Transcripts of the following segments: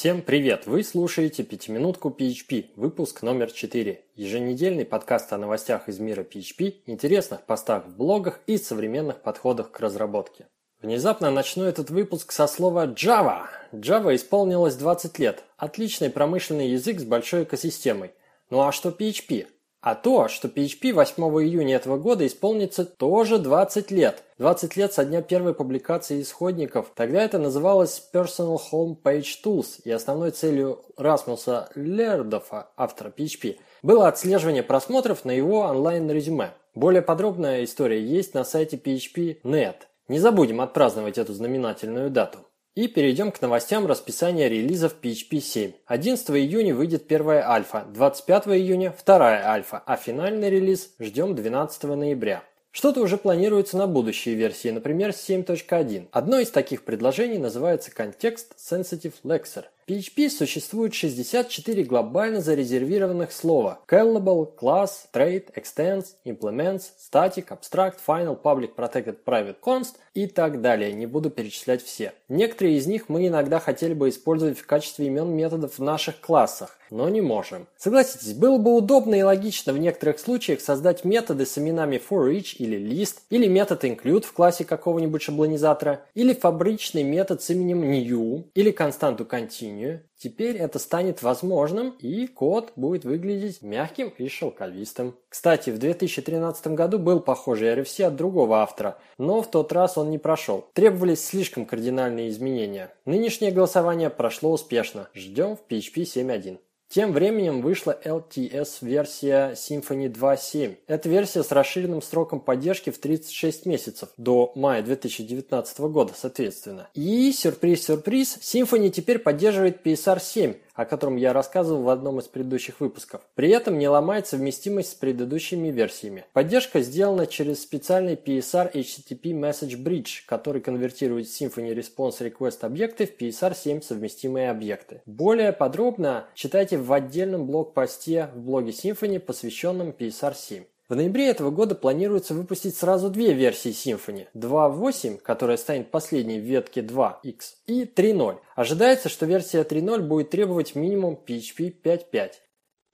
Всем привет! Вы слушаете «Пятиминутку PHP», выпуск номер 4. Еженедельный подкаст о новостях из мира PHP, интересных постах в блогах и современных подходах к разработке. Внезапно начну этот выпуск со слова Java. Java исполнилось 20 лет. Отличный промышленный язык с большой экосистемой. Ну а что PHP? А то, что PHP 8 июня этого года исполнится тоже 20 лет. 20 лет со дня первой публикации исходников. Тогда это называлось Personal Home Page Tools, и основной целью Расмуса Лердофа, автора PHP, было отслеживание просмотров на его онлайн-резюме. Более подробная история есть на сайте PHP.net. Не забудем отпраздновать эту знаменательную дату. И перейдем к новостям расписания релизов PHP 7. 11 июня выйдет первая альфа, 25 июня вторая альфа, а финальный релиз ждем 12 ноября. Что-то уже планируется на будущие версии, например, 7.1. Одно из таких предложений называется Context Sensitive Lexer – PHP существует 64 глобально зарезервированных слова callable, class, trait, extends, implements, static, abstract, final, public, protected, private, const и так далее. Не буду перечислять все. Некоторые из них мы иногда хотели бы использовать в качестве имен методов в наших классах, но не можем. Согласитесь, было бы удобно и логично в некоторых случаях создать методы с именами for each или list, или метод include в классе какого-нибудь шаблонизатора, или фабричный метод с именем new, или константу continue, меню. Теперь это станет возможным, и код будет выглядеть мягким и шелковистым. Кстати, в 2013 году был похожий RFC от другого автора, но в тот раз он не прошел. Требовались слишком кардинальные изменения. Нынешнее голосование прошло успешно. Ждем в PHP 7.1. Тем временем вышла LTS-версия Symfony 2.7. Это версия с расширенным сроком поддержки в 36 месяцев, до мая 2019 года, соответственно. И, сюрприз-сюрприз, Symfony теперь поддерживает PSR 7, о котором я рассказывал в одном из предыдущих выпусков. При этом не ломает совместимость с предыдущими версиями. Поддержка сделана через специальный PSR HTTP Message Bridge, который конвертирует Symfony Response Request объекты в PSR 7 совместимые объекты. Более подробно читайте в отдельном блог-посте в блоге Symfony, посвященном PSR 7. В ноябре этого года планируется выпустить сразу две версии Symfony. 2.8, которая станет последней в ветке 2x, и 3.0. Ожидается, что версия 3.0 будет требовать минимум PHP 5.5.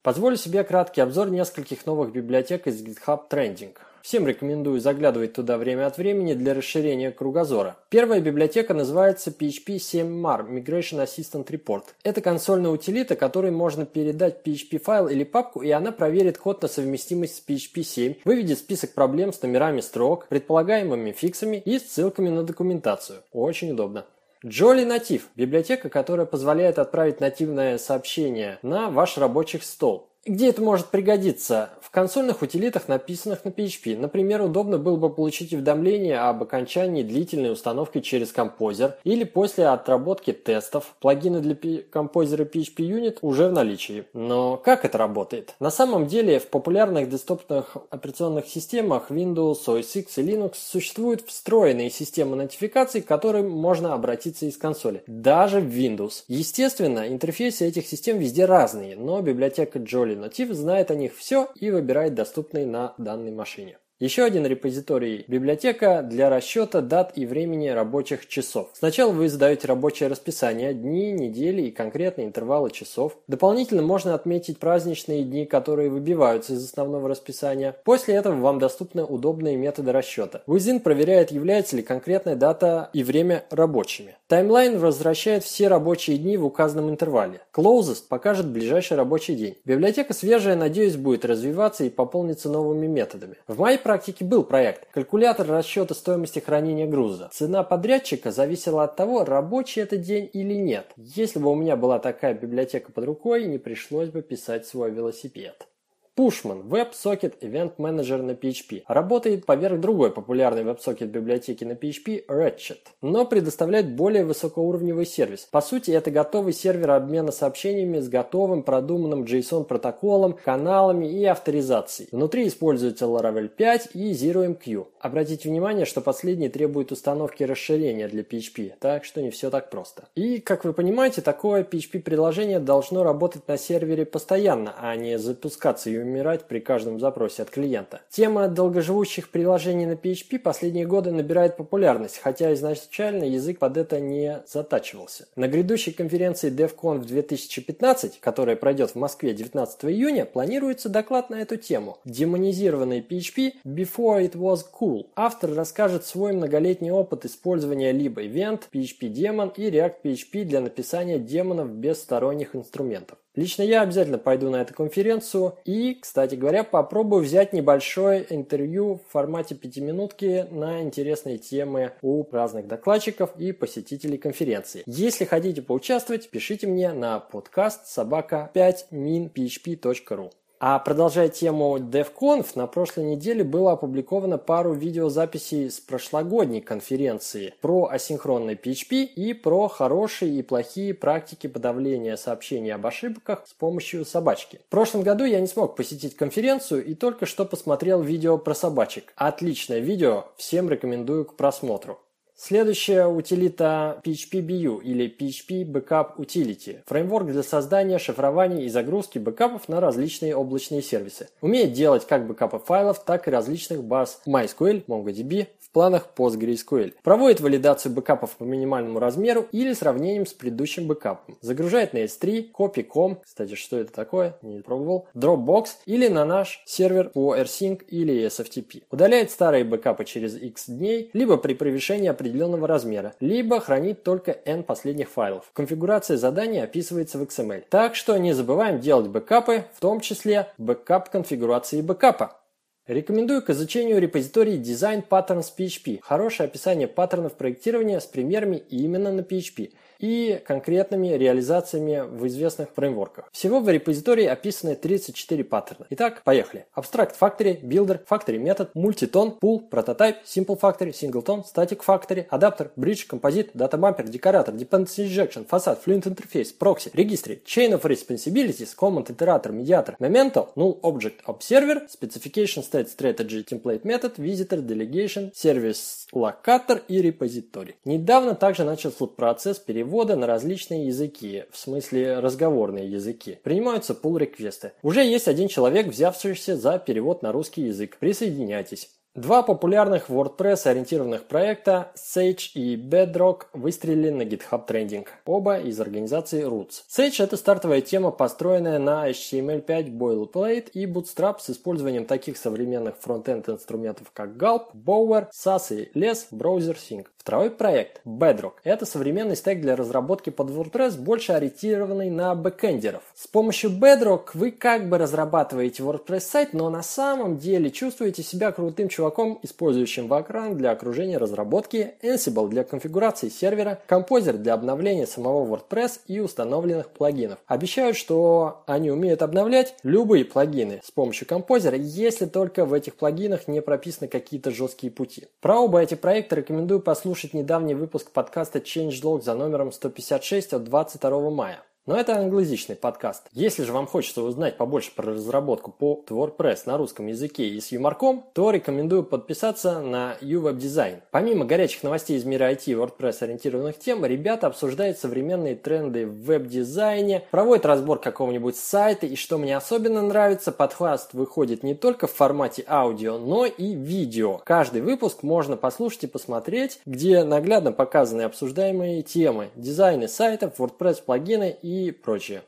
Позволю себе краткий обзор нескольких новых библиотек из GitHub Trending. Всем рекомендую заглядывать туда время от времени для расширения кругозора. Первая библиотека называется PHP 7mar Migration Assistant Report. Это консольная утилита, которой можно передать PHP файл или папку, и она проверит код на совместимость с PHP 7, выведет список проблем с номерами строк, предполагаемыми фиксами и ссылками на документацию. Очень удобно. Jolly Native – библиотека, которая позволяет отправить нативное сообщение на ваш рабочий стол. Где это может пригодиться? В консольных утилитах, написанных на PHP. Например, удобно было бы получить уведомление об окончании длительной установки через композер или после отработки тестов. Плагины для композера PHP Unit уже в наличии. Но как это работает? На самом деле в популярных десктопных операционных системах Windows, OS X и Linux существуют встроенные системы нотификаций, к которым можно обратиться из консоли. Даже в Windows. Естественно, интерфейсы этих систем везде разные, но библиотека Jolly Native знает о них все и выбирает доступный на данной машине. Еще один репозиторий – библиотека для расчета дат и времени рабочих часов. Сначала вы задаете рабочее расписание, дни, недели и конкретные интервалы часов. Дополнительно можно отметить праздничные дни, которые выбиваются из основного расписания. После этого вам доступны удобные методы расчета. Within проверяет, является ли конкретная дата и время рабочими. Таймлайн возвращает все рабочие дни в указанном интервале. Closest покажет ближайший рабочий день. Библиотека свежая, надеюсь, будет развиваться и пополнится новыми методами. В моей практике был проект «Калькулятор расчета стоимости хранения груза». Цена подрядчика зависела от того, рабочий это день или нет. Если бы у меня была такая библиотека под рукой, не пришлось бы писать свой велосипед. Pushman – WebSocket Event Manager на PHP. Работает поверх другой популярной WebSocket библиотеки на PHP – Ratchet, но предоставляет более высокоуровневый сервис. По сути, это готовый сервер обмена сообщениями с готовым продуманным JSON протоколом, каналами и авторизацией. Внутри используется Laravel 5 и ZeroMQ. Обратите внимание, что последний требует установки расширения для PHP, так что не все так просто. И, как вы понимаете, такое PHP-приложение должно работать на сервере постоянно, а не запускаться умирать при каждом запросе от клиента. Тема долгоживущих приложений на PHP последние годы набирает популярность, хотя изначально язык под это не затачивался. На грядущей конференции DevCon в 2015, которая пройдет в Москве 19 июня, планируется доклад на эту тему. Демонизированный PHP Before It Was Cool. Автор расскажет свой многолетний опыт использования либо Event, PHP Daemon и React PHP для написания демонов без сторонних инструментов. Лично я обязательно пойду на эту конференцию и, кстати говоря, попробую взять небольшое интервью в формате пятиминутки на интересные темы у разных докладчиков и посетителей конференции. Если хотите поучаствовать, пишите мне на подкаст собака 5minphp.ru. А продолжая тему DevConf, на прошлой неделе было опубликовано пару видеозаписей с прошлогодней конференции про асинхронный PHP и про хорошие и плохие практики подавления сообщений об ошибках с помощью собачки. В прошлом году я не смог посетить конференцию и только что посмотрел видео про собачек. Отличное видео, всем рекомендую к просмотру. Следующая утилита PHP-BU или PHP Backup Utility. Фреймворк для создания, шифрования и загрузки бэкапов на различные облачные сервисы. Умеет делать как бэкапы файлов, так и различных баз MySQL, MongoDB, планах PostgreSQL. Проводит валидацию бэкапов по минимальному размеру или сравнением с предыдущим бэкапом. Загружает на S3, Copy.com, кстати, что это такое, не пробовал, Dropbox или на наш сервер по rsync или SFTP. Удаляет старые бэкапы через X дней, либо при превышении определенного размера, либо хранит только N последних файлов. Конфигурация задания описывается в XML. Так что не забываем делать бэкапы, в том числе бэкап конфигурации бэкапа. Рекомендую к изучению репозиторий Design Patterns PHP. Хорошее описание паттернов проектирования с примерами именно на PHP и конкретными реализациями в известных фреймворках. Всего в репозитории описаны 34 паттерна. Итак, поехали. Abstract Factory, Builder, Factory Method, Multitone, Pool, Prototype, Simple Factory, Singleton, Static Factory, Adapter, Bridge, Composite, Data Bumper, Декоратор, Dependency Injection, Facade, Fluent Interface, Proxy, Registry, Chain of Responsibilities, Command Iterator, Mediator, Memento, Null Object Observer, Specification State Strategy, Template Method, Visitor, Delegation, Service Locator и репозиторий. Недавно также начался процесс перевода перевода на различные языки, в смысле разговорные языки. Принимаются pull-реквесты. Уже есть один человек, взявшийся за перевод на русский язык. Присоединяйтесь. Два популярных WordPress-ориентированных проекта Sage и Bedrock выстрелили на GitHub Trending, оба из организации Roots. Sage – это стартовая тема, построенная на HTML5 Boilerplate и Bootstrap с использованием таких современных фронтенд инструментов, как Gulp, Bower, SAS и LESS, Browser Sync. Второй проект Bedrock – это современный стек для разработки под WordPress, больше ориентированный на бэкэндеров. С помощью Bedrock вы как бы разрабатываете WordPress сайт, но на самом деле чувствуете себя крутым чуваком использующим Vagrant для окружения разработки, Ansible для конфигурации сервера, Composer для обновления самого WordPress и установленных плагинов. Обещают, что они умеют обновлять любые плагины с помощью Composer, если только в этих плагинах не прописаны какие-то жесткие пути. Про оба эти проекта рекомендую послушать недавний выпуск подкаста Changelog за номером 156 от 22 мая. Но это англоязычный подкаст. Если же вам хочется узнать побольше про разработку по WordPress на русском языке и с юморком, то рекомендую подписаться на UWeb. Помимо горячих новостей из мира IT и WordPress ориентированных тем, ребята обсуждают современные тренды в веб-дизайне, проводят разбор какого-нибудь сайта и что мне особенно нравится, подкаст выходит не только в формате аудио, но и видео. Каждый выпуск можно послушать и посмотреть, где наглядно показаны обсуждаемые темы, дизайны сайтов, WordPress плагины и и прочее.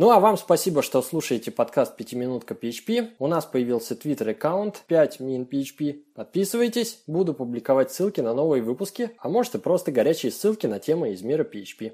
Ну а вам спасибо, что слушаете подкаст «Пятиминутка PHP». У нас появился твиттер-аккаунт 5min.php. Подписывайтесь, буду публиковать ссылки на новые выпуски, а может и просто горячие ссылки на темы из мира PHP.